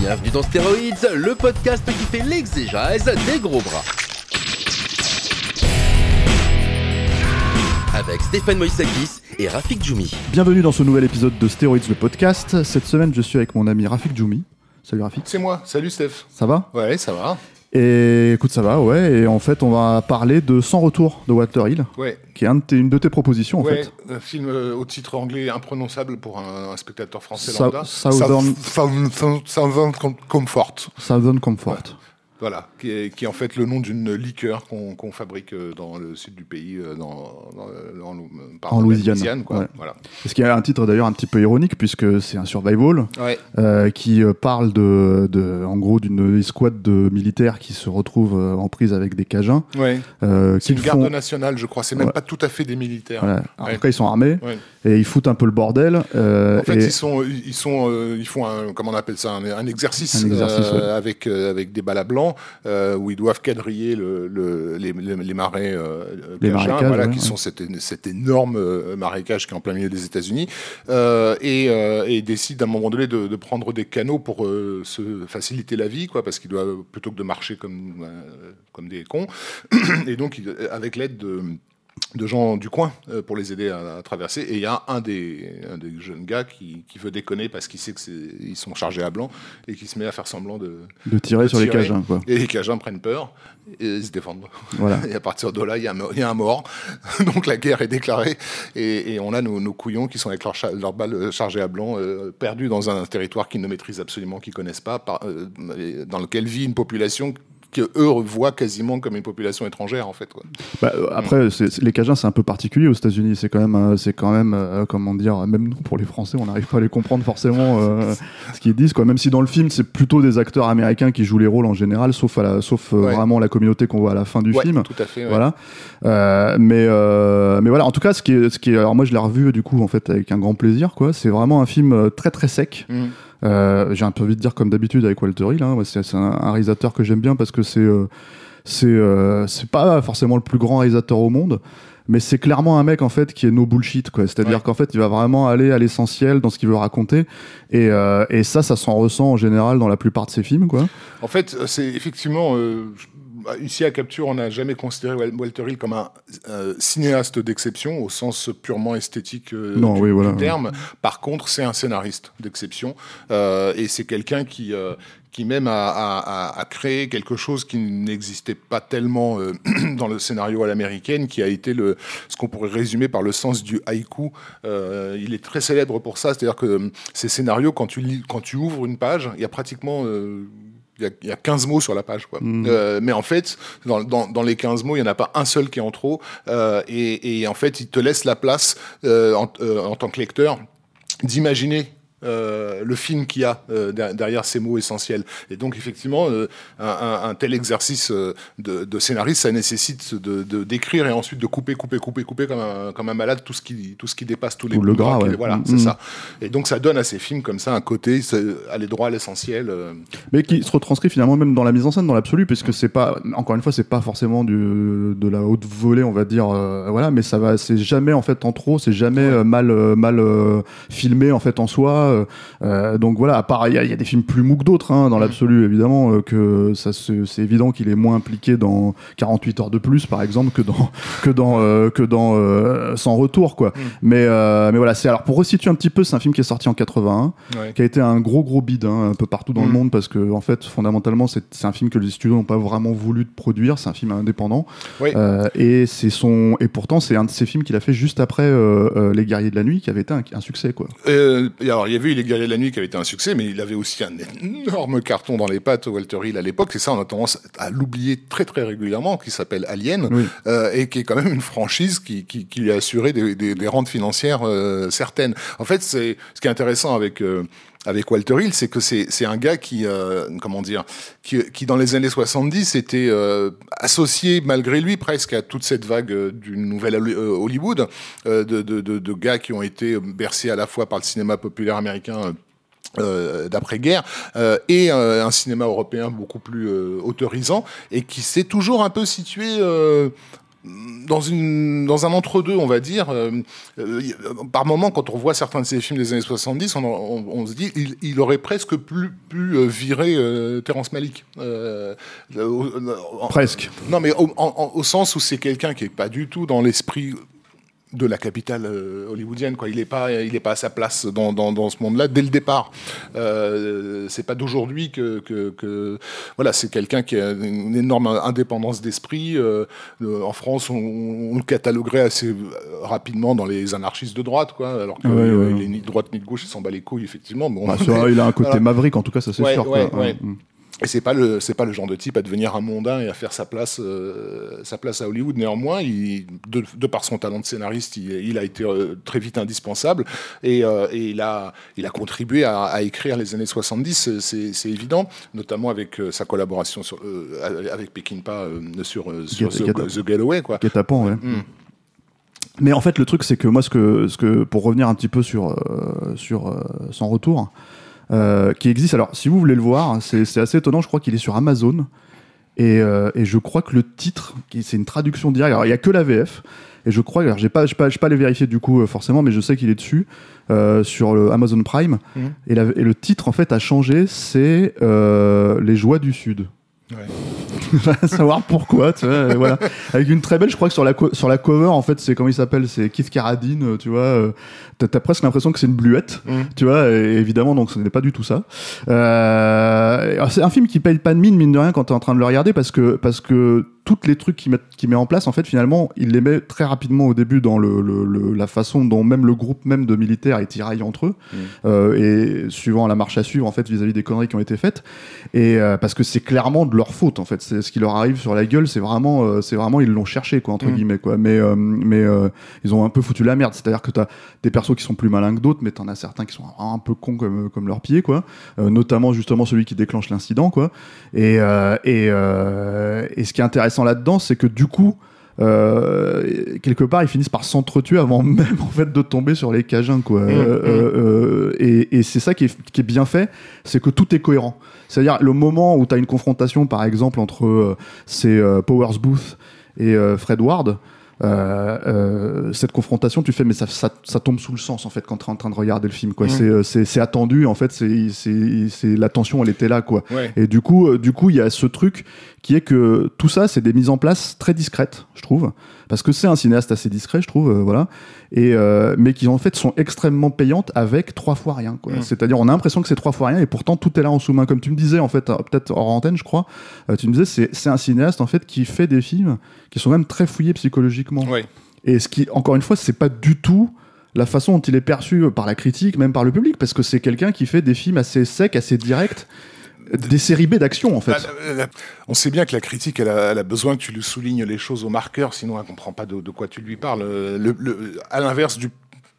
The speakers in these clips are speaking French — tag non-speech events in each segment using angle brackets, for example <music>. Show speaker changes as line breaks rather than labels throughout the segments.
Bienvenue dans Stéroïdes, le podcast qui fait l'exégèse des gros bras. Avec Stéphane Moïsakis et Rafik Djoumi.
Bienvenue dans ce nouvel épisode de Stéroïdes le podcast. Cette semaine, je suis avec mon ami Rafik Djoumi. Salut Rafik.
C'est moi, salut Steph.
Ça va?
Ouais, ça va.
Et écoute, ça va, ouais. Et en fait, on va parler de Sans retour de Walter Hill,
Ouais,
qui est un de tes- une de tes propositions en
ouais
fait.
un film euh, au titre anglais imprononçable pour un, un spectateur français lambda.
Southern-
South- South- Southern Com- Comfort.
Southern Comfort.
Voilà, qui est, qui est en fait le nom d'une liqueur qu'on fabrique euh, dans le sud du pays, euh, dans, dans, euh, en, Lou- pardon,
En
la
Louisiane,
quoi.
ouais.
Voilà.
Ce qui a un titre d'ailleurs un petit peu ironique, puisque c'est un survival
Ouais,
euh, qui parle de, de, en gros, d'une escouade de militaires qui se retrouvent en prise avec des Cajuns.
ouais.
Euh,
C'est une garde
font-
nationale, je crois. C'est même pas tout à fait des militaires.
Voilà. En tout cas, ils sont armés et ils foutent un peu le bordel. euh,
En fait,
et-
ils sont, ils sont, ils font un, comment on appelle ça, un, un exercice,
Un exercice,
avec avec des balles à blanc euh, où ils doivent quadriller le, le- les, marais, euh,
Les
Cajun,
marécages,
voilà,
ouais,
qui
ouais.
sont cet, cet énorme euh, marécage qui est en plein milieu des États-Unis, euh, et, et décident à un moment donné de, de prendre des canaux pour se faciliter la vie, quoi, parce qu'ils doivent plutôt que de marcher comme comme des cons, <clears throat> et donc avec l'aide de de gens du coin euh, pour les aider à, à traverser. Et il y a un des, un des jeunes gars qui, qui veut déconner parce qu'il sait qu'ils sont chargés à blanc et qui se met à faire semblant de.
de tirer sur les. Cajuns, quoi.
Et les Cajuns prennent peur et ils se défendent.
Voilà. <laughs>
Et à partir de là, il y a un, mo- il y a un mort. <laughs> Donc la guerre est déclarée et, et on a nos, nos couillons qui sont avec leurs balles euh, chargées à blanc, euh, perdus dans un territoire qu'ils ne maîtrisent absolument, qu'ils connaissent pas, par- euh, dans lequel vit une population que eux voient quasiment comme une population étrangère en fait. Quoi.
Bah, euh, après, c'est- les Cajuns, c'est un peu particulier aux États-Unis. C'est quand même, euh, c'est quand même, euh, comment dire, même nous pour les Français, on n'arrive pas à les comprendre forcément euh, <laughs> ce qu'ils disent. Quoi. Même si dans le film, c'est plutôt des acteurs américains qui jouent les rôles en général, sauf à la, sauf
Ouais.
vraiment la communauté qu'on voit à la fin du
Ouais,
film.
tout à fait. ouais.
Voilà. Euh, mais mais voilà. En tout cas, ce qui est, ce qui est, alors moi, je l'ai revu du coup en fait avec un grand plaisir. Quoi. C'est vraiment un film très très sec.
Mhm.
Euh, J'ai un peu envie de dire comme d'habitude avec Walter Hill. Hein. C'est un, un réalisateur que j'aime bien parce que c'est euh, c'est euh, c'est pas forcément le plus grand réalisateur au monde. Mais c'est clairement un mec en fait qui est no bullshit quoi. C'est-à-dire
Ouais.
qu'en fait il va vraiment aller à l'essentiel dans ce qu'il veut raconter et, euh, et ça ça s'en ressent en général dans la plupart de ses films quoi.
En fait, euh, c'est effectivement. Bah, Ici à Capture, on n'a jamais considéré Wal- Walter Hill comme un euh, cinéaste d'exception au sens purement esthétique euh,
Non,
du,
oui, voilà,
du terme. Par contre, c'est un scénariste d'exception euh, et c'est quelqu'un qui, qui même a, a- créé quelque chose qui n'existait pas tellement <clears throat> dans le scénario à l'américaine, qui a été le, ce qu'on pourrait résumer par le sens du haïku. Il est très célèbre pour ça, c'est-à-dire que ces scénarios, quand tu, lis, quand tu ouvres une page, il y a pratiquement... il y, a, il y a 15 mots sur la page. Quoi.
Mhm.
Euh, mais en fait, dans, dans, dans les 15 mots, il n'y en a pas un seul qui est en trop. Euh, et, et en fait, il te laisse la place, euh, en, euh, en tant que lecteur, d'imaginer euh, le film qu'il y a euh, der- derrière ces mots essentiels. Et donc, effectivement, euh, un, tel exercice de, de scénariste, ça nécessite de d'écrire et ensuite de couper, couper, couper, couper comme un, comme un malade tout ce qui, tout ce qui dépasse tous les
Tout le gras, ouais.
Voilà,
Mhm.
c'est ça. Et donc, ça donne à ces films comme ça un côté, aller droit à l'essentiel.
mais qui se retranscrit finalement même dans la mise en scène dans l'absolu puisque c'est pas encore une fois c'est pas forcément du, de la haute volée on va dire voilà mais ça va c'est jamais en fait en trop c'est jamais mal mal filmé en fait en soi euh, euh, donc voilà à part il y, a- y a des films plus mou que d'autres hein, dans l'absolu évidemment euh, que ça c'est évident qu'il est moins impliqué dans 48 heures de plus par exemple que dans <laughs> que dans euh, que dans euh, sans retour quoi
Mm.
mais euh, mais voilà c'est alors pour resituer un petit peu c'est un film qui est sorti en 81
ouais.
qui a été un gros gros bide hein, un peu partout dans le
Mm.
monde parce que en fait fondamentalement c'est c'est un film que les studios n'ont pas vraiment voulu produire c'est un film indépendant
Oui.
Euh, et c'est son et pourtant c'est un de ces films qu'il a fait juste après euh, euh, Les Guerriers de la Nuit qui avait été un, un succès quoi
Euh, alors, il y avait eu Les Guerriers de la Nuit qui avait été un succès, mais il avait aussi un énorme carton dans les pattes, Walter Hill, à l'époque. Et ça, on a tendance à l'oublier très très régulièrement, qui s'appelle Alien, euh, et qui est quand même une franchise qui, qui, qui lui a assuré des, des, des rentes financières euh, certaines. En fait, c'est ce qui est intéressant avec euh, avec Walter Hill, c'est que c'est un gars qui, euh, comment dire, qui, dans les années 70 était euh, associé malgré lui presque à toute cette vague euh, du nouvel Hollywood, de, gars qui ont été bercés à la fois par le cinéma populaire américain. Euh, d'après-guerre euh, et un cinéma européen beaucoup plus autorisant et qui s'est toujours un peu situé dans, une, dans un entre-deux, on va dire. Euh, euh, par moment, quand on voit certains de ces films des années 70, on, on, se dit il, il, aurait presque plus pu euh, virer Terence Malick.
presque.
Non, mais au, au sens où c'est quelqu'un qui est pas du tout dans l'esprit de la capitale euh, hollywoodienne. Quoi. Il n'est pas, il est pas à sa place dans, dans, dans ce monde-là dès le départ. Euh, c'est pas d'aujourd'hui que, que, que, voilà, c'est quelqu'un qui a une énorme indépendance d'esprit. Euh, en France, on, on, le cataloguerait assez rapidement dans les anarchistes de droite, quoi. Alors qu'il ouais, ni de droite ni de gauche, il s'en bat les couilles, effectivement.
Bon, bah, il a un côté <laughs> maverick, en tout cas, ça c'est sûr. Quoi.
Mm. Et c'est pas le c'est pas le genre de type à devenir un mondain et à faire sa place euh, sa place à Hollywood. Néanmoins, il, de, de, par son talent de scénariste, il, il a été euh, très vite indispensable et, euh, et, il a il a contribué à, à écrire les années 70. C'est évident, notamment avec sa collaboration sur, avec Peckinpah sur sur The, The, Getaway quoi.
Guet-apens, ouais. Mm. Mais en fait, le truc, c'est que moi, ce que, ce que, pour revenir un petit peu sur, sur son retour, euh, qui existe. Alors, si vous voulez le voir, c'est assez étonnant. Je crois qu'il est sur Amazon. Et, euh, et, je crois que le titre, c'est une traduction directe. Alors, il n'y a que la VF. Et je crois, alors j'ai pas, pas, pas les vérifier du coup euh, forcément, mais je sais qu'il est dessus euh, sur le Amazon Prime. Mmh. Et, la, et, le titre en fait a changé, c'est Les Joies du Sud. Ouais. <laughs> savoir pourquoi, tu vois, voilà. Avec une très belle, je crois que sur la, sur la cover, en fait, c'est comment il s'appelle, c'est Keith Carradine, tu vois. T'as as presque l'impression que c'est une bluette, mm. tu vois, et évidemment, donc ce n'est pas du tout ça. Euh, c'est un film qui paye pas de mine, mine de rien, quand t'es en train de le regarder, parce que, parce que toutes les trucs qu'il met, qu met en place, en fait, finalement, il les met très rapidement au début dans le, le, le la façon dont même le groupe même de militaires est tiraillé entre eux, mmh. euh, et suivant la marche à suivre, en fait, vis-à-vis -vis des conneries qui ont été faites, et euh, parce que c'est clairement de leur faute, en fait, c'est ce qui leur arrive sur la gueule, c'est vraiment, euh, c'est vraiment, ils l'ont cherché, quoi, entre mmh. guillemets, quoi, mais, mais ils ont un peu foutu la merde, c'est-à-dire que t'as des persos qui sont plus malins que d'autres, mais t'en as certains qui sont un peu cons comme, comme leurs pieds, quoi, notamment justement celui qui déclenche l'incident, quoi, et, et, et ce qui est intéressant là-dedans, c'est que du coup, euh, quelque part, ils finissent par s'entretuer avant <laughs> même en fait de tomber sur les cajuns, quoi. Mmh, euh, mmh. Euh, et, et c'est ça qui est, qui est, bien fait, c'est que tout est cohérent. C'est-à-dire le moment où tu as une confrontation, par exemple, entre euh, ces Powers Booth et Fred Ward. Euh, euh, cette confrontation, tu fais, mais ça, ça, ça, tombe sous le sens en fait quand tu es en train de regarder le film. Quoi. Mmh. C'est attendu, en fait, c'est la tension, elle était là. Quoi.
Ouais.
Et du coup, du coup, il y a ce truc qui est que tout ça, c'est des mises en place très discrètes, je trouve, parce que c'est un cinéaste assez discret, je trouve, euh, voilà, et euh, mais qui en fait sont extrêmement payantes avec trois fois rien. Mmh. C'est-à-dire, on a l'impression que c'est trois fois rien, et pourtant tout est là en sous-main, comme tu me disais en fait, peut-être hors antenne, je crois. Euh, tu me disais, c'est un cinéaste en fait qui fait des films qui sont même très fouillés psychologiquement.
Ouais.
Et ce qui, encore une fois, c'est pas du tout la façon dont il est perçu par la critique, même par le public, parce que c'est quelqu'un qui fait des films assez secs, assez directs des séries B d'action en fait.
Bah, on sait bien que la critique, elle a, elle a, besoin que tu lui soulignes les choses au marqueur, sinon elle comprend pas de, de quoi tu lui parles. Le, le, à l'inverse du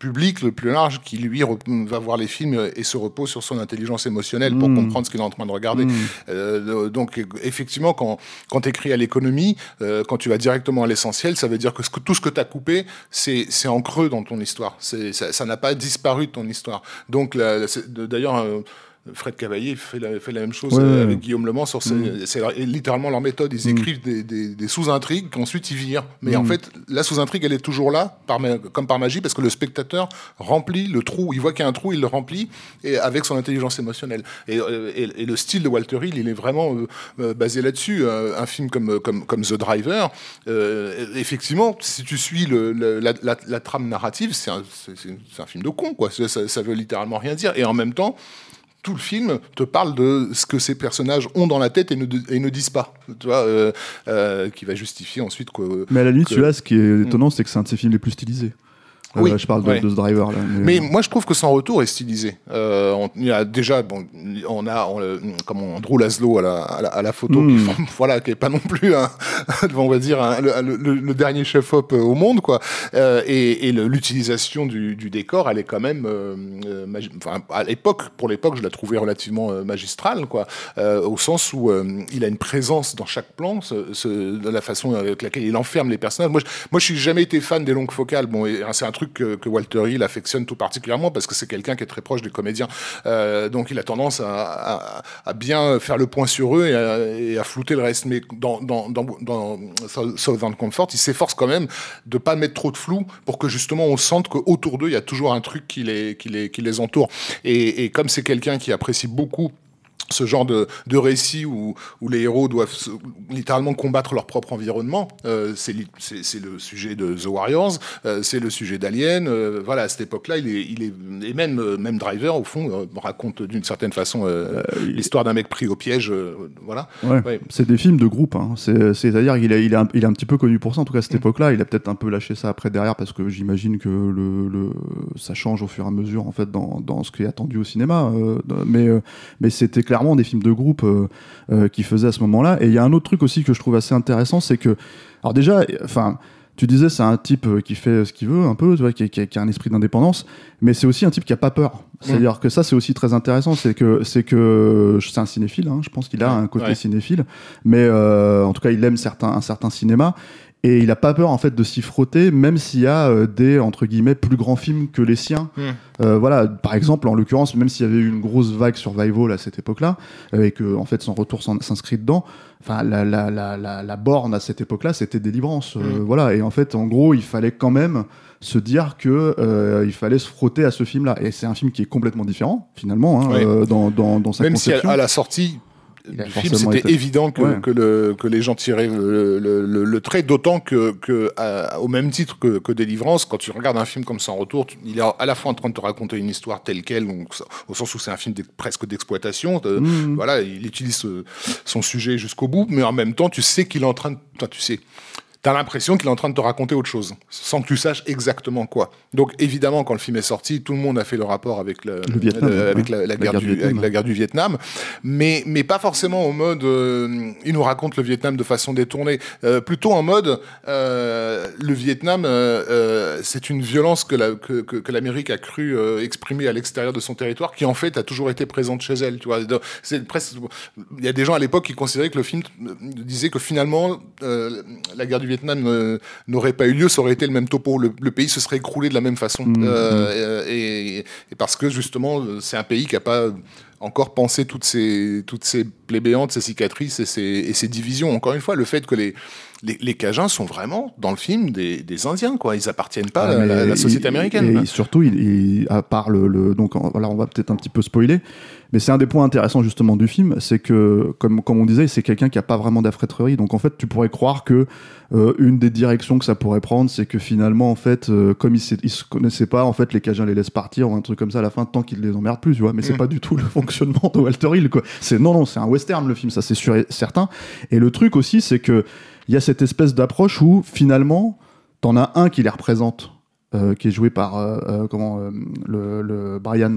public le plus large qui lui va voir les films et se repose sur son intelligence émotionnelle pour mmh. comprendre ce qu'il est en train de regarder. Mmh. Euh, donc effectivement, quand, quand tu écris à l'économie, euh, quand tu vas directement à l'essentiel, ça veut dire que, ce que tout ce que tu as coupé, c'est en creux dans ton histoire. Ça n'a pas disparu de ton histoire. Donc d'ailleurs... Euh, Fred Cavaillé fait la, fait la même chose ouais, avec ouais. Guillaume Le Mans. Mmh. C'est littéralement leur méthode. Ils mmh. écrivent des, des, des sous-intrigues qu'ensuite ils virent. Mais mmh. en fait, la sous-intrigue, elle est toujours là, par, comme par magie, parce que le spectateur remplit le trou. Il voit qu'il y a un trou, il le remplit et avec son intelligence émotionnelle. Et, et, et le style de Walter Hill, il est vraiment euh, euh basé là-dessus. Euh, un film comme, comme, comme The Driver, euh, effectivement, si tu suis le, le, la, la, la, trame narrative, c'est un, un, film de con. Quoi. Ça, ça veut littéralement rien dire. Et en même temps, tout le film te parle de ce que ces personnages ont dans la tête et ne, et ne disent pas, tu vois, euh, euh, qui va justifier ensuite quoi.
Mais à la limite, que... celui-là, ce qui est étonnant, c'est que c'est un de ses films les plus stylisés. Euh,
Oui,
je parle de,
ouais.
de ce driver là.
Mais moi, je trouve que Sans Retour est stylisé. Euh, on, il y a déjà, bon, on a, on, euh, comment, Andrew Laszlo à la, à la, à la photo,
Mm.
qui, <laughs> voilà, qui est pas non plus, un, <laughs> on va dire, un- le, le- le dernier chef-op au monde, quoi. Euh, et l'utilisation du, du décor, elle est quand même, euh, euh, enfin, à l'époque, pour l'époque, je la trouvais relativement euh, magistrale, quoi, euh, au sens où euh, il a une présence dans chaque plan, ce, ce- de la façon avec laquelle il enferme les personnages. Moi, je, moi, je suis jamais été fan des longues focales. Bon, c'est un truc que, que Walter Hill affectionne tout particulièrement parce que c'est quelqu'un qui est très proche des comédiens. Euh, donc, il a tendance à, bien faire le point sur eux et à, flouter le reste. Mais dans, dans, dans, dans Southern Comfort, il s'efforce quand même de pas mettre trop de flou pour que justement on sente qu'autour d'eux, il y a toujours un truc qui les, qui les, qui les entoure. Et comme c'est quelqu'un qui apprécie beaucoup ce genre de, de récit où, où les héros doivent littéralement combattre leur propre environnement. Euh, c'est le sujet de The Warriors, euh, c'est le sujet d'Alien. euh, voilà, à cette époque-là, il est, il est et même euh, même Driver au fond raconte d'une certaine façon l'histoire d'un mec pris au piège. voilà.
Ouais.
Ouais.
C'est des films de groupe. Hein. C'est- C'est-à-dire qu'il est, il est, un, il est un petit peu connu pour ça, en tout cas à cette
Mm.
époque-là. Il a peut-être un peu lâché ça après derrière parce que j'imagine que le, le, ça change au fur et à mesure en fait dans, dans ce qui est attendu au cinéma. mais mais c'était clairement des films de groupe euh, euh, qu'il faisait à ce moment-là. Et il y a un autre truc aussi que je trouve assez intéressant, c'est que, alors déjà, enfin. Tu disais c'est un type euh, qui fait ce qu'il veut un peu, tu vois, qui, qui- qui a un esprit d'indépendance, mais c'est aussi un type qui a pas peur. C'est-à-dire que ça c'est aussi très intéressant, c'est que c'est que c'est un cinéphile, hein, je pense qu'il a un côté
Ouais.
cinéphile, mais euh, en tout cas il aime certains, un certain cinéma et il a pas peur en fait de s'y frotter, même s'il y a euh, des entre guillemets plus grands films que les siens.
Mm.
Euh, voilà, par exemple en l'occurrence, même s'il y avait eu une grosse vague survival à cette époque-là, euh, et que en fait son retour s'inscrit dedans, enfin la, la, la, la, borne à cette époque-là c'était délivrance, euh,
Mm.
voilà, et en fait en gros il fallait quand même se dire que euh, il fallait se frotter à ce film-là, et c'est un film qui est complètement différent finalement hein, euh, dans, dans, dans sa
Même si à,
conception.
à la sortie du film, c'était évident que,
Ouais.
que, le, que les gens tiraient le, le, le- le trait, d'autant que, que à- au même titre que, que Délivrance, quand tu regardes un film comme Sans Retour, tu- il est à la fois en train de te raconter une histoire telle qu'elle, donc, ça- au sens où c'est un film presque d'exploitation. de-
Mhm.
Voilà, il utilise euh, son sujet jusqu'au bout, mais en même temps, tu sais qu'il est en train de. Tu sais. T'as l'impression qu'il est en train de te raconter autre chose, sans que tu saches exactement quoi. Donc évidemment, quand le film est sorti, tout le monde a fait le rapport avec, le,
Le Vietnam,
avec
ouais.
la, la
La
guerre du,
Vietnam.
avec la guerre du Vietnam, mais, mais pas forcément au mode euh, il nous raconte le Vietnam de façon détournée, Euh, plutôt en mode euh, le Vietnam c'est une violence que la- que, que, que l'Amérique a cru exprimer à l'extérieur de son territoire, qui en fait a toujours été présente chez elle. Tu vois, c'est presque il y a des gens à l'époque qui considéraient que le film disait que finalement la guerre du Vietnam euh, n'aurait pas eu lieu, ça aurait été le même topo, le, le pays se serait écroulé de la même façon,
Mhm.
Euh, et, et parce que justement euh, c'est un pays qui a pas encore pensé toutes ces toutes ces plaies béantes, ces cicatrices et ces, et ces divisions. Encore une fois, le fait que les les, les Cajuns sont vraiment dans le film des, des Indiens, quoi. Ils appartiennent pas
Ah,
à la, société américaine.
Et surtout, il, il- à part le, le- donc voilà, on va peut-être un petit peu spoiler, mais c'est un des points intéressants justement du film, c'est que comme comme on disait, c'est quelqu'un qui a pas vraiment d'affrêterie, donc en fait, tu pourrais croire que euh, une des directions que ça pourrait prendre, c'est que finalement, en fait, euh, comme ils, ils se connaissaient pas, en fait, les Cajuns les laissent partir ou un truc comme ça à la fin, tant qu'ils les emmerdent plus, tu vois. Mais c'est
Mm.
pas du tout le <laughs> fonctionnement de Walter Hill, quoi. C'est non, non, c'est un western le film, ça c'est sûr et certain. Et le truc aussi, c'est que il y a cette espèce d'approche où finalement, t'en as un qui les représente, euh, qui est joué par euh, euh, comment euh, le, le Brian.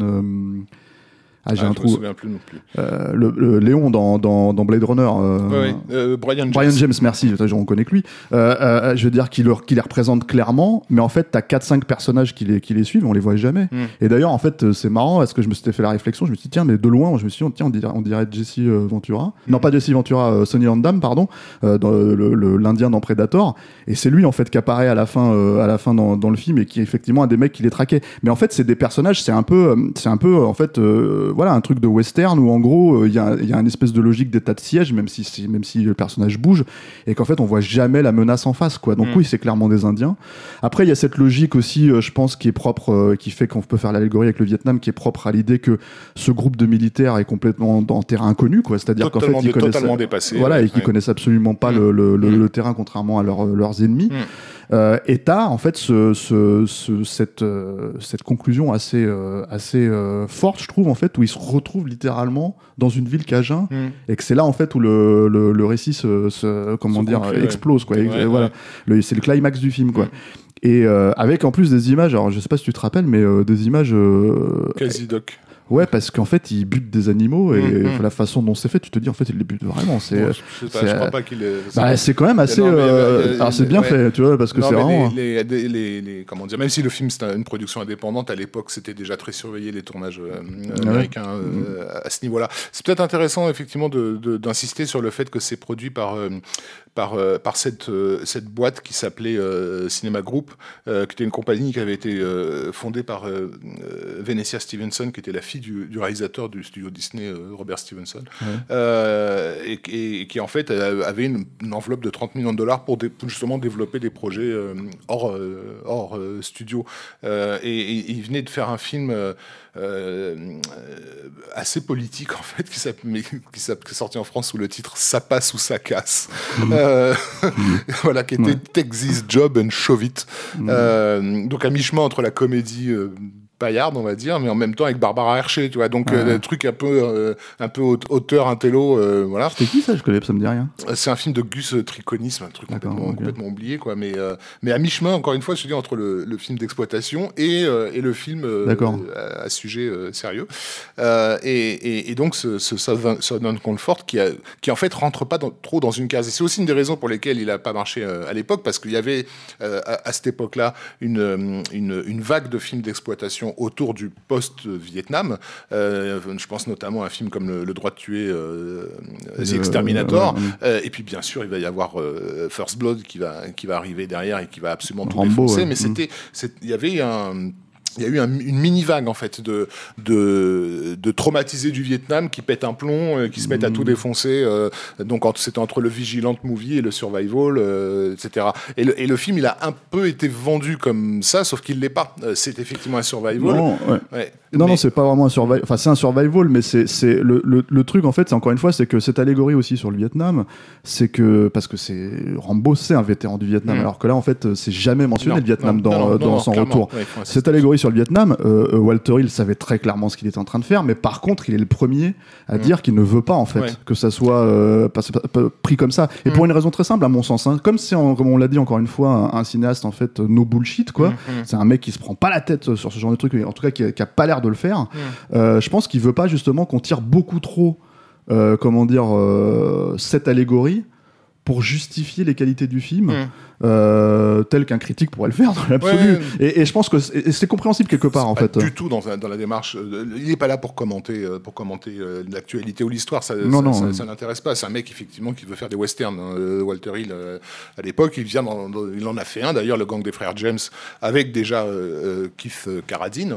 Ah, j'ai
Ah,
un
je me
trou.
souviens plus non plus.
Euh, le, le Léon dans, dans, dans Blade Runner. euh.
Euh, Brian James.
Brian James, merci, on connaît que lui. Euh, euh, je veux dire qu'il qu'il les représente clairement, mais en fait, t'as 4-5 personnages qui les, qui les suivent, on les voit jamais.
Mm.
Et d'ailleurs, en fait, c'est marrant, parce que je me suis fait la réflexion, je me suis dit, tiens, mais de loin, je me suis dit, tiens, on dirait, on dirait Jesse Ventura. Non, pas Jesse Ventura, Sonny Landam, pardon, euh, l'Indien dans Predator. Et c'est lui, en fait, qui apparaît à la fin, euh, à la fin dans, dans le film et qui est effectivement un des mecs qui les traquait. Mais en fait, c'est des personnages, c'est un peu, c'est un peu, en fait, voilà, un truc de western où, en gros, euh, il y, a, il y a une espèce de logique d'état de siège, même si, même si le personnage bouge, et qu'en fait, on voit jamais la menace en face, quoi. Donc,
Mm.
oui, c'est clairement des Indiens. Après, il y a cette logique aussi, euh, je pense, qui est propre, euh, qui fait qu'on peut faire l'allégorie avec le Vietnam, qui est propre à l'idée que ce groupe de militaires est complètement en terrain inconnu, quoi. C'est-à-dire qu'en fait, ils connaissent,
totalement dépassé.
voilà, et qui
ouais.
connaissent absolument pas
Mm.
le, le- le-
Mm.
le terrain, contrairement à leurs- leurs ennemis. Euh, et t'as en fait ce, ce- ce- cette, euh, cette conclusion assez, euh, assez euh, forte, je trouve, en fait, où ils se retrouvent littéralement dans une ville cajun,
Mm.
et que c'est là en fait où le, le, le récit se, se- comment
Se
dire
conclut, ouais.
explose quoi.
Ouais,
voilà,
ouais.
C'est le climax du film quoi.
Mm.
Et euh, avec en plus des images, alors je sais pas si tu te rappelles, mais euh, des images. euh,
Quasi doc.
Ouais, parce qu'en fait, ils butent des animaux et
Mhm.
la façon dont c'est fait, tu te dis en fait, ils les butent vraiment. C'est.
Bon, je, sais pas,
c'est,
je crois
euh,
pas qu'il est.
Bah, c'est quand même assez. Euh,
euh,
alors c'est
euh,
bien
ouais.
fait, tu vois, parce que c'est vraiment.
les, les, les- les- comment dire, même si le film c'est une production indépendante, à l'époque c'était déjà très surveillé les tournages euh,
ouais.
américains euh, à ce niveau-là. C'est peut-être intéressant effectivement d'insister sur le fait que c'est produit par euh, par euh, par cette euh, cette boîte qui s'appelait euh, Cinema Group, euh, qui était une compagnie qui avait été euh, fondée par euh, euh, Venetia Stevenson, qui était la fille du, du réalisateur du studio Disney, euh, Robert Stevenson, euh, et, et- et qui en fait avait une, une enveloppe de 30 millions de dollars pour, dé- pour justement développer des projets euh, hors, hors studio. Euh, et, il venait de faire un film assez politique en fait, qui, qui est sorti en France sous le titre Ça passe ou ça casse. Euh, <laughs> voilà, qui était
Ouais.
This Job and Shove It. Euh, donc à mi-chemin entre la comédie euh, on va dire, mais en même temps avec Barbara Hershey, tu vois. Donc
Ouais.
euh, un truc un peu, euh, un peu aute- auteur, intello, euh, voilà.
C'était qui ça Je connais, ça me dit rien.
C'est un film de Gus Triconis, un truc complètement, oublié, quoi. Mais, euh, mais à mi-chemin, encore une fois, je te dis, entre le, le film d'exploitation et, euh, et le film euh, à, à sujet euh, sérieux. Euh, et, et- et donc, ce, ce Southern, Comfort, qui, a, qui en fait rentre pas dans- trop dans une case. Et c'est aussi une des raisons pour lesquelles il a pas marché euh, à l'époque, parce qu'il y avait euh, à, à cette époque-là une, euh, une, une vague de films d'exploitation autour du post-Vietnam. Euh, je pense notamment à un film comme Le, Le droit de tuer, euh, The Exterminator. Euh, et puis bien sûr, il va y avoir euh, First Blood qui va qui va arriver derrière et qui va absolument tout
Rambo,
défoncer.
ouais.
Mais
Mm.
c'était, il y avait un il y a eu un- une mini vague en fait de de, de traumatisés du Vietnam qui pètent un plomb, euh, qui se mettent à tout défoncer. euh, donc c'était entre le vigilant movie et le survival, euh, etc. Et le, et le film, il a un peu été vendu comme ça, sauf qu'il l'est pas. Euh, c'est effectivement un survival.
Non, ouais.
Ouais.
Non,
Mais-
non, c'est pas vraiment un survival. Enfin, c'est un survival, mais c'est c'est le, le, le truc en fait, c'est encore une fois, c'est que cette allégorie aussi sur le Vietnam, c'est que parce que c'est Rambo, c'est un vétéran du Vietnam,
Mm.
alors que là, en fait, c'est jamais mentionné
Non,
le Vietnam
non,
dans, dans son retour.
Ouais.
Cette allégorie sur le Vietnam, euh, euh, Walter Hill savait très clairement ce qu'il était en train de faire, mais par contre, il est le premier à
Mm.
dire qu'il ne veut pas en fait
Ouais.
que ça soit euh, pas- pas- pas- pris comme ça. Et
Mm.
pour une raison très simple, à mon sens, hein. comme c'est comme on l'a dit encore une fois, un, un cinéaste en fait no bullshit quoi.
Mm, mm.
C'est un mec qui se prend pas la tête sur ce genre de truc, en tout cas qui qui a pas l'air de le faire.
Mm.
Euh, je pense qu'il veut pas justement qu'on tire beaucoup trop, comment dire, cette allégorie pour justifier les qualités du film,
Mm.
euh, tel qu'un critique pourrait le faire dans l'absolu.
Ouais.
Et, et je pense que c'est compréhensible quelque part en
Pas
fait.
Du tout dans, la- dans la démarche. euh, il n'est pas là pour commenter, euh, pour commenter l'actualité ou l'histoire. Ça,
Non,
ça,
non,
ça- ça n'intéresse pas. C'est un mec effectivement qui veut faire des westerns. hein. Walter Hill, à l'époque, il vient, dans- dans- il en a fait un d'ailleurs, le gang des frères James, avec déjà Keith Carradine.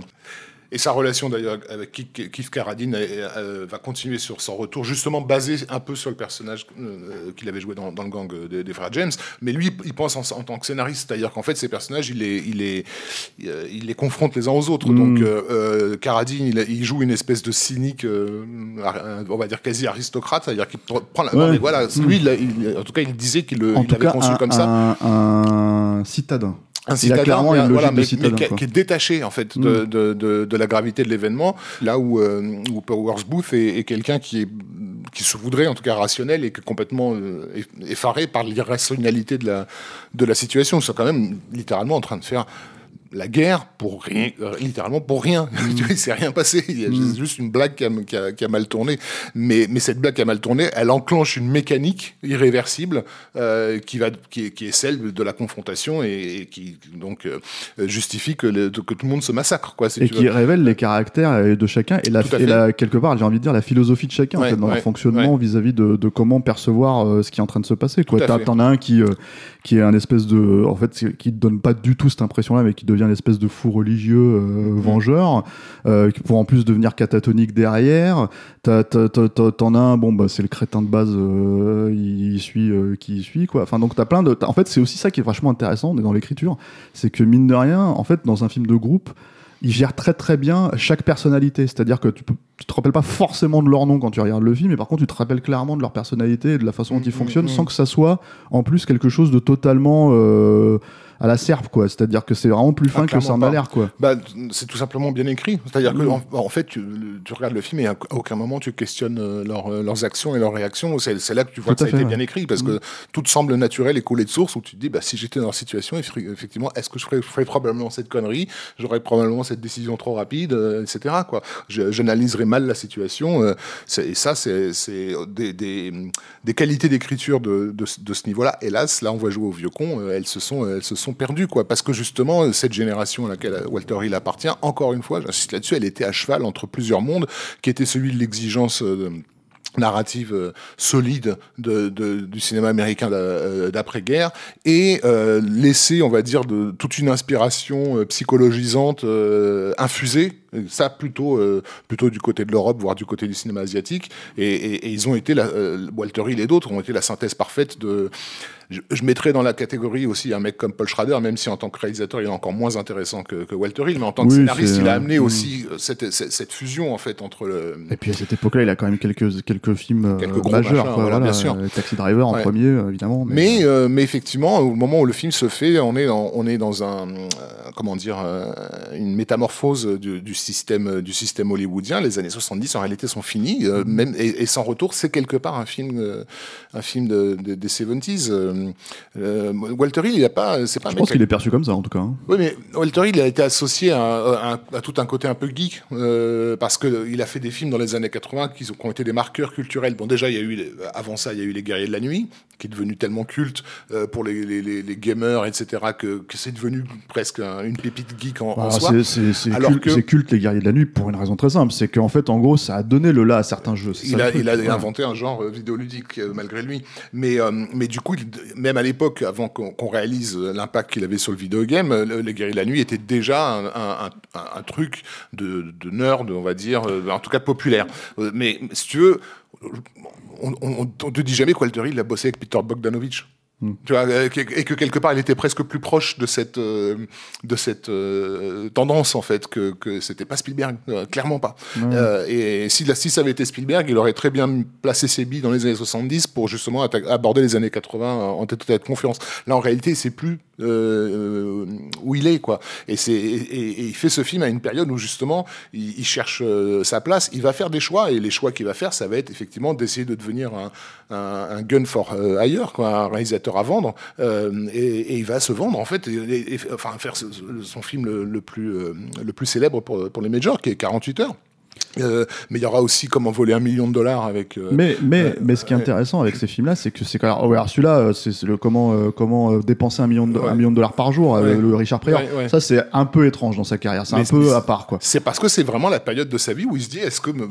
Et sa relation d'ailleurs avec Keith Carradine euh, euh, va continuer sur son retour, justement basé un peu sur le personnage euh, qu'il avait joué dans, dans le gang euh, des, des frères James. Mais lui, il pense en, en tant que scénariste, c'est-à-dire qu'en fait, ces personnages, il les, il les, euh, il les confronte les uns aux autres.
Mm.
Donc, euh, euh, Carradine, il, joue une espèce de cynique, euh, on va dire quasi aristocrate, c'est-à-dire qu'il pr- prend la. non,
Ouais.
mais voilà,
Mm.
lui, il en tout cas, il disait qu'il l'avait conçu
un,
comme ça.
un- un citadin.
Un
clairement
mais, voilà, mais-
citadin,
mais qui, est détaché en fait de,
Mm.
de, de- de la gravité de l'événement, là où, euh, où Powers Booth est, est quelqu'un qui, est, qui se voudrait en tout cas rationnel et qui est complètement euh, eff- effaré par l'irrationalité de la, de la situation. Ils sont quand même littéralement en train de faire la guerre pour rien, euh, littéralement pour rien. <laughs> Vois, Il s'est rien passé. Il y a
Mm.
juste une blague qui a, qui a- qui a mal tourné. Mais, mais cette blague qui a mal tourné, elle enclenche une mécanique irréversible euh, qui, va, qui, est, qui est celle de la confrontation et, et qui donc euh, justifie que, le- que tout le monde se massacre. Quoi, si
et
tu
qui
veux.
révèle les caractères de chacun et, la, la- quelque part, j'ai envie de dire, la philosophie de chacun en
Ouais,
fait, dans
ouais,
leur fonctionnement vis-à-vis de, de comment percevoir euh, ce qui est en train de se passer. T'en as un qui, qui est un espèce de. En fait, qui donne pas du tout cette impression-là, mais qui devient une espèce de fou religieux euh,
Mm.
vengeur, euh, qui pour en plus devenir catatonique derrière. T'en as un, bon, bah, c'est le crétin de base, euh, il, suit euh, qui suit, quoi. Enfin, donc t'as plein de. En fait, c'est aussi ça qui est vachement intéressant dans l'écriture, c'est que mine de rien, en fait, dans un film de groupe, il gère très très bien chaque personnalité. C'est-à-dire que tu, peux, tu te rappelles pas forcément de leur nom quand tu regardes le film, mais par contre tu te rappelles clairement de leur personnalité et de la façon dont ils
Mm,
fonctionnent
mm,
sans que ça soit en plus quelque chose de totalement euh, à la serpe, quoi. C'est-à-dire que c'est vraiment plus
Ah,
fin que ça en
clairement
a
pas.
l'air, quoi.
Bah, c'est tout simplement bien écrit. C'est-à-dire que
Mm.
en, en fait, tu, tu regardes le film et à aucun moment tu questionnes euh, leur, euh, leurs actions et leurs réactions. C'est là que tu vois
Tout
que ça a été
ouais.
bien écrit parce que tout te semble naturel et coulé de source où tu te dis, bah, si j'étais dans leur situation, effectivement, est-ce que je ferais, probablement cette connerie? J'aurais probablement cette décision trop rapide, euh, etc. Quoi. J'analyserais mal la situation. euh, et ça, c'est c'est des, des, des qualités d'écriture de, de, ce- de ce niveau-là. Hélas, là, on va jouer au vieux con. euh, Elles se sont, elles se sont perdues, quoi. Parce que justement, cette génération à laquelle Walter Hill appartient, encore une fois, j'insiste là-dessus, elle était à cheval entre plusieurs mondes, qui était celui de l'exigence. euh, narrative euh, solide de, de- du cinéma américain euh, d'après-guerre et euh, laisser, on va dire, de, toute une inspiration psychologisante infusée, ça plutôt, euh, plutôt du côté de l'Europe, voire du côté du cinéma asiatique. Et, et- et ils ont été, la, euh, Walter Hill et d'autres ont été la synthèse parfaite de... Je, je mettrais dans la catégorie aussi un mec comme Paul Schrader, même si en tant que réalisateur, il est encore moins intéressant que, que Walter Hill, mais en tant que
Oui,
scénariste, il a amené aussi euh, cette, cette, cette fusion, en fait, entre le...
Et puis à cette époque-là, il a quand même quelques, quelques films
Quelques gros
majeurs,
machins,
quoi,
voilà, bien sûr.
Taxi Driver en
Ouais.
premier, évidemment.
Mais, euh, mais effectivement, au moment où le film se fait, on est dans, on est dans un, comment dire, une métamorphose du, du système, du système hollywoodien. Les années 70, en réalité, sont finies, euh,
Mm.
même et, et sans retour, c'est quelque part un film, euh, un film de, de- des 70s. Euh, euh, Walter Hill, il a pas, c'est pas
je pense qu'il est perçu comme ça, en tout cas. hein.
oui, mais Walter Hill a été associé à, à- à tout un côté un peu geek, euh, parce qu'il a fait des films dans les années 80 qui, ont- qui ont été des marqueurs culturels. Bon, déjà, il y a eu, avant ça, il y a eu Les Guerriers de la Nuit, qui est devenu tellement culte euh, pour les, les- les- les gamers, etc., que, que c'est devenu presque un- une pépite geek en, en
Alors,
soi.
c'est- culte,
que-
culte, les guerriers de la nuit, pour une raison très simple. C'est qu'en fait, en gros, ça a donné le là à certains jeux.
Il a, il inventé un genre euh, vidéoludique euh, malgré lui. Mais, euh, mais du coup, il- même à l'époque, avant qu'on réalise l'impact qu'il avait sur le vidéogame, euh, le- Les Guerriers de la Nuit était déjà un, un- un- un truc de, de nerd, on va dire, en tout cas populaire. Mais si tu veux, on, on te dit jamais Hill a bossé avec Peter Bogdanovich.
Hmm.
Tu vois, euh, et que quelque part il était presque plus proche de cette euh, de cette euh, tendance en fait que que c'était pas Spielberg, euh, clairement pas. Et si, si ça avait été Spielberg, il aurait très bien placé ses billes dans les années 70 pour justement aborder les années 80 en tête à tête confiance. Là, en réalité, c'est plus euh, où il est, quoi. Et, c'est, et, il fait ce film à une période où justement, il, cherche euh, sa place. Il va faire des choix, et les choix qu'il va faire, ça va être effectivement d'essayer de devenir un, un, un gun for ailleurs, quoi, un réalisateur à vendre. Euh, et, il va se vendre, en fait, et, enfin, faire son film le, le plus, le plus célèbre pour, pour les majors, qui est 48 heures. Euh, mais il y aura aussi comment voler un million de dollars avec. euh,
Mais, mais,
euh,
mais ce qui est intéressant avec ces films-là, c'est que c'est quand même. oh, alors celui-là, c'est le comment, comment dépenser un million, de,
Ouais.
un million de dollars par jour,
Ouais.
le Richard Pryor. Ça, c'est un peu étrange dans sa carrière. C'est un peu à part, quoi.
C'est parce que c'est vraiment la période de sa vie où il se dit est-ce que me-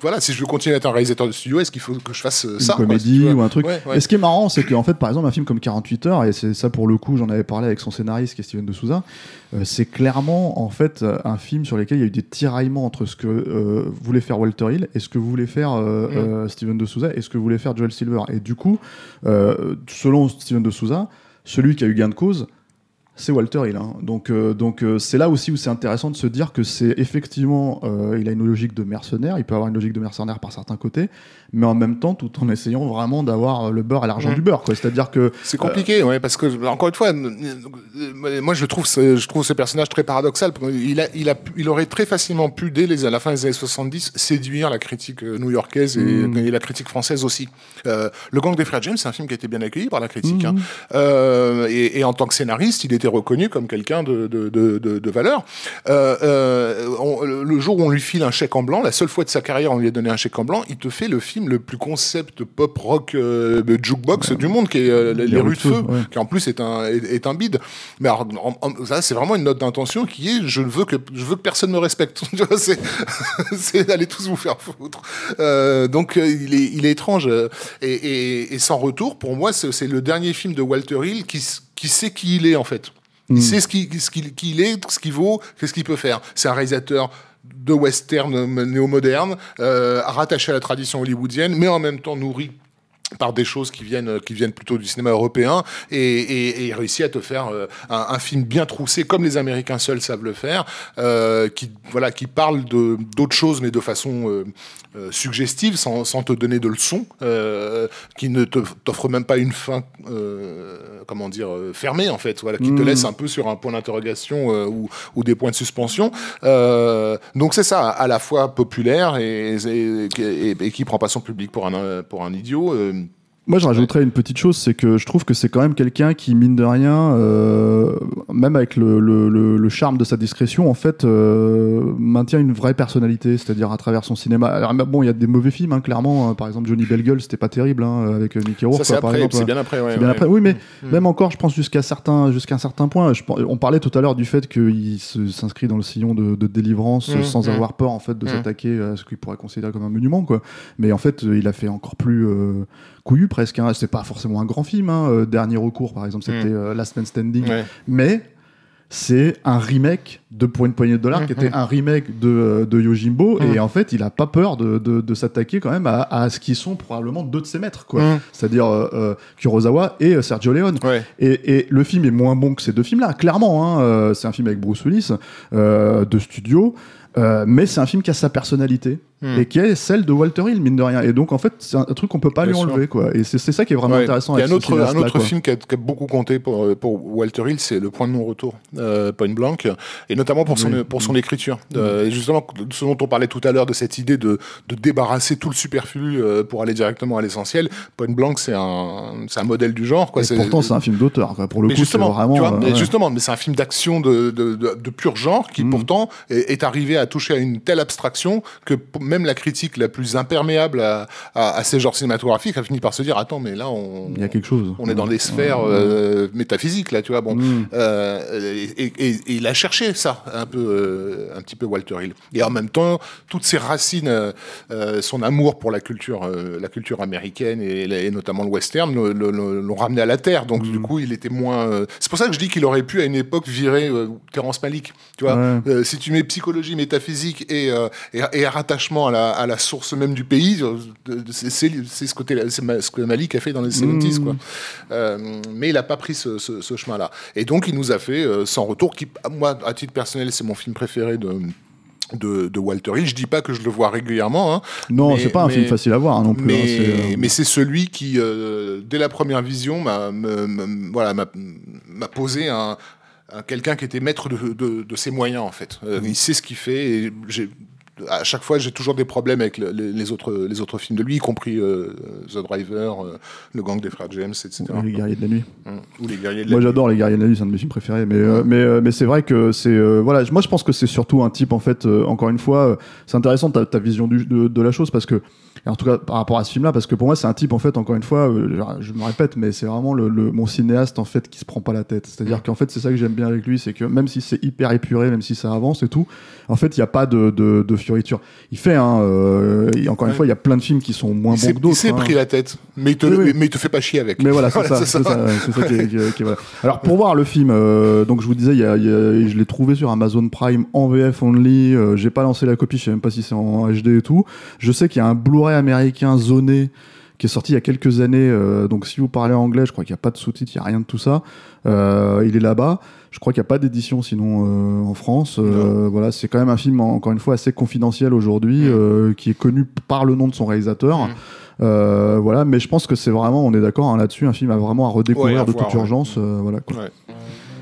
voilà si je veux continuer à être un réalisateur de studio est-ce qu'il faut que je fasse
Une
ça quoi,
comédie ou un truc. Et ce qui est marrant, c'est qu'en fait, par exemple, un film comme 48 heures, et c'est ça pour le coup, j'en avais parlé avec son scénariste qui est Steven de Souza, c'est clairement en fait euh, un film sur lequel il y a eu des tiraillements entre ce que euh, voulait faire Walter Hill et ce que voulait faire euh,
Mm.
euh, Steven de Souza et ce que voulait faire Joel Silver. Et du coup, euh, selon Steven de Souza, celui qui a eu gain de cause, c'est Walter Hill. hein. Donc, euh, donc euh, c'est là aussi où c'est intéressant de se dire que c'est effectivement, euh, il a une logique de mercenaire, il peut avoir une logique de mercenaire par certains côtés, mais en même temps, tout en essayant vraiment d'avoir le beurre à l'argent
Mhm.
du beurre. C'est-à-dire que
C'est compliqué, ouais, parce que encore une fois, moi je trouve ce, je trouve ce personnage très paradoxal. Il a, il a, il aurait très facilement pu dès les, à la fin des années 70 séduire la critique new-yorkaise et,
Mhm.
et la critique française aussi. Le Gang des frères James, c'est un film qui a été bien accueilli par la critique. hein. Euh, et, et en tant que scénariste, il était reconnu comme quelqu'un de, de, de, valeur. Euh, euh, on- le jour où on lui file un chèque en blanc, la seule fois de sa carrière on lui a donné un chèque en blanc, il te fait le film le plus concept pop rock euh, de jukebox du monde, qui est les, les rues de feu,
ouais.
qui en plus est un est, est un bide. Mais alors, en- en- ça c'est vraiment une note d'intention qui est je ne veux que je veux que personne me respecte. <laughs> C'est <laughs> allez tous vous faire foutre. Euh, donc il est il est étrange et, et, et sans retour pour moi c'est c'est le dernier film de Walter Hill qui qui sait qui il est en fait. Il
Mm.
sait ce qu'il il est, ce qu'il vaut, qu'est-ce qu'il peut faire. C'est un réalisateur de western néo-moderne, euh, rattaché à la tradition hollywoodienne, mais en même temps nourri par des choses qui viennent qui viennent plutôt du cinéma européen et, et, et réussit à te faire euh, un, un, film bien troussé comme les Américains seuls savent le faire euh, qui voilà qui parle de d'autres choses mais de façon euh, suggestive sans, sans, te donner de leçons qui ne t'offre même pas une fin comment dire fermée en fait voilà qui mmh. te laisse un peu sur un point d'interrogation ou, ou, des points de suspension donc c'est ça à la fois populaire et, et qui prend pas son public pour un pour un idiot
moi, je rajouterais une petite chose, c'est que je trouve que c'est quand même quelqu'un qui, mine de rien, euh, même avec le, le, le, charme de sa discrétion, en fait, euh, maintient une vraie personnalité, c'est-à-dire à travers son cinéma. Alors, bon, il y a des mauvais films, hein, clairement. Hein. Par exemple, Johnny Bell c'était pas terrible, hein, avec Mickey Rourke.
Ça, c'est bien après, ouais,
bien après. Oui, mais mm. même encore, je pense jusqu'à certains, jusqu'à un certain point. Je, on parlait tout à l'heure du fait qu'il s'inscrit dans le sillon de, de délivrance mm. sans mm. avoir peur, en fait, de s'attaquer à ce qu'il pourrait considérer comme un monument, quoi. Mais en fait, il a fait encore plus euh, couillu presque. Hein. C'est pas forcément un grand film. Hein. Euh, Dernier recours, par exemple, c'était mm. euh, Last Man Standing. Mais c'est un remake de Pour une poignée de dollars, qui mm, était mm. un remake de, euh, de Yojimbo. Et en fait, il a pas peur de, de, de s'attaquer quand même à, à, ce qui sont probablement deux de ses maîtres, quoi. C'est-à-dire euh, Kurosawa et Sergio Leone. Et, et, le film est moins bon que ces deux films-là, clairement. Hein. C'est un film avec Bruce Willis, de studio. Euh, mais c'est un film qui a sa personnalité hmm. et qui est celle de Walter Hill mine de rien. Et donc en fait c'est un, truc qu'on peut pas lui enlever quoi. Et c'est ça qui est vraiment intéressant
il y a un autre, un autre film qui a, qui a, beaucoup compté pour, pour Walter Hill c'est le point de non retour euh, Point Blanc et notamment pour son, pour son écriture. Euh, et justement ce dont on parlait tout à l'heure de cette idée de, de débarrasser tout le superflu euh, pour aller directement à l'essentiel Point Blanc c'est un, un modèle du genre quoi.
Et pourtant c'est un film d'auteur pour le mais coup justement, vraiment,
tu vois, mais justement mais c'est un film d'action de, de, de, de, pur genre qui mm. pourtant est, est arrivé à toucher à une telle abstraction que même la critique la plus imperméable à, à, à, ces genres cinématographiques a fini par se dire attends mais là on
il y a quelque chose
on est dans des sphères euh, métaphysiques là tu vois bon mm. euh, et, et, et, il a cherché ça un peu euh, un petit peu Walter Hill et en même temps toutes ses racines son amour pour la culture la culture américaine et, et notamment le western l'ont ramené à la terre donc mm. du coup il était moins c'est pour ça que je dis qu'il aurait pu à une époque virer Terrence Malick tu vois ouais. si tu mets psychologie métaphysique et, et, et, un à la, à la, source même du pays, euh, c'est ce, côté, ce que Malik a fait dans les 70s. Mmh. Quoi. Euh, mais il n'a pas pris ce, ce, ce chemin-là. Et donc, il nous a fait euh, Sans Retour, qui, moi, à titre personnel, c'est mon film préféré de. De, de, Walter Hill. Je dis pas que je le vois régulièrement. Hein,
non, c'est pas un mais, film facile à voir hein, non plus.
Mais, hein, c'est, mais c'est celui qui, euh, dès la première vision, m'a, voilà, m'a posé un, quelqu'un qui était maître de, de, de, ses moyens en fait. Euh, il sait ce qu'il fait et à chaque fois, j'ai toujours des problèmes avec le, les, les, autres, les autres films de lui, y compris euh, The Driver, euh, Le Gang des Frères James, etc.
Ou Les Guerriers de la Nuit.
Mmh. Ou Les Guerriers de
la Moi, j'adore Les Guerriers de la Nuit, c'est un de mes films préférés. Mais, mais, euh, mais c'est vrai que c'est. Voilà, moi, je pense que c'est surtout un type, en fait, encore une fois, c'est intéressant ta, ta vision du, de, de, la chose parce que en tout cas par rapport à ce film là parce que pour moi c'est un type en fait encore une fois euh, je me répète mais c'est vraiment le, le, mon cinéaste en fait qui se prend pas la tête c'est à dire qu'en fait c'est ça que j'aime bien avec lui c'est que même si c'est hyper épuré même si ça avance et tout en fait il n'y a pas de, de, de, fioriture il fait hein, euh, encore une fois il y a plein de films qui sont moins bons que d'autres il
s'est hein. pris la tête mais il te, oui, oui. mais il te fait pas chier avec
mais voilà <laughs> c'est ça, ça. ça, ça qui est, qui est, qui est, voilà. <laughs> alors pour voir le film euh, donc je vous disais y a, y a, je l'ai trouvé sur Amazon Prime en VF only euh, j'ai pas lancé la copie je sais même pas si c'est en HD et tout je sais qu'il y a un Blu-ray américain zoné qui est sorti il y a quelques années. Euh, donc si vous parlez anglais, je crois qu'il n'y a pas de sous-titres, il n'y a rien de tout ça. Euh, il est là-bas. Je crois qu'il n'y a pas d'édition sinon euh, en France. Euh, voilà, c'est quand même un film encore une fois assez confidentiel aujourd'hui, mmh. Euh, qui est connu par le nom de son réalisateur. Mmh. voilà, mais je pense que c'est vraiment, on est d'accord hein, là-dessus, un film à vraiment à redécouvrir ouais, à de voir, toute ouais. urgence. voilà. Quoi. Ouais.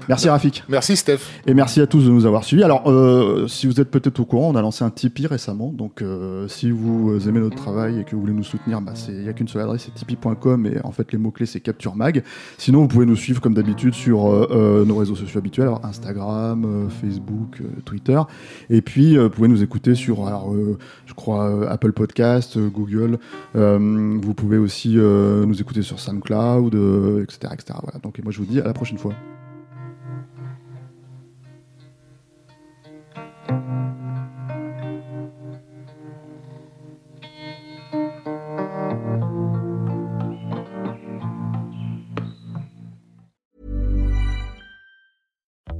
Merci Rafik.
Merci Steph.
Et merci à tous de nous avoir suivis. Alors, euh, si vous êtes peut-être au courant, on a lancé un Tipeee récemment. Donc, euh, si vous aimez notre travail et que vous voulez nous soutenir, bah, il n'y a qu'une seule adresse, c'est tipeee.com. Et en fait, les mots-clés, c'est Capture Mag. Sinon, vous pouvez nous suivre comme d'habitude sur euh, euh nos réseaux sociaux habituels, alors Instagram, euh, Facebook, Twitter. Et puis, vous pouvez nous écouter sur, alors, je crois, Apple Podcast, Google. vous pouvez aussi nous écouter sur SoundCloud, etc., etc. Voilà. Donc, et moi, je vous dis à la prochaine fois.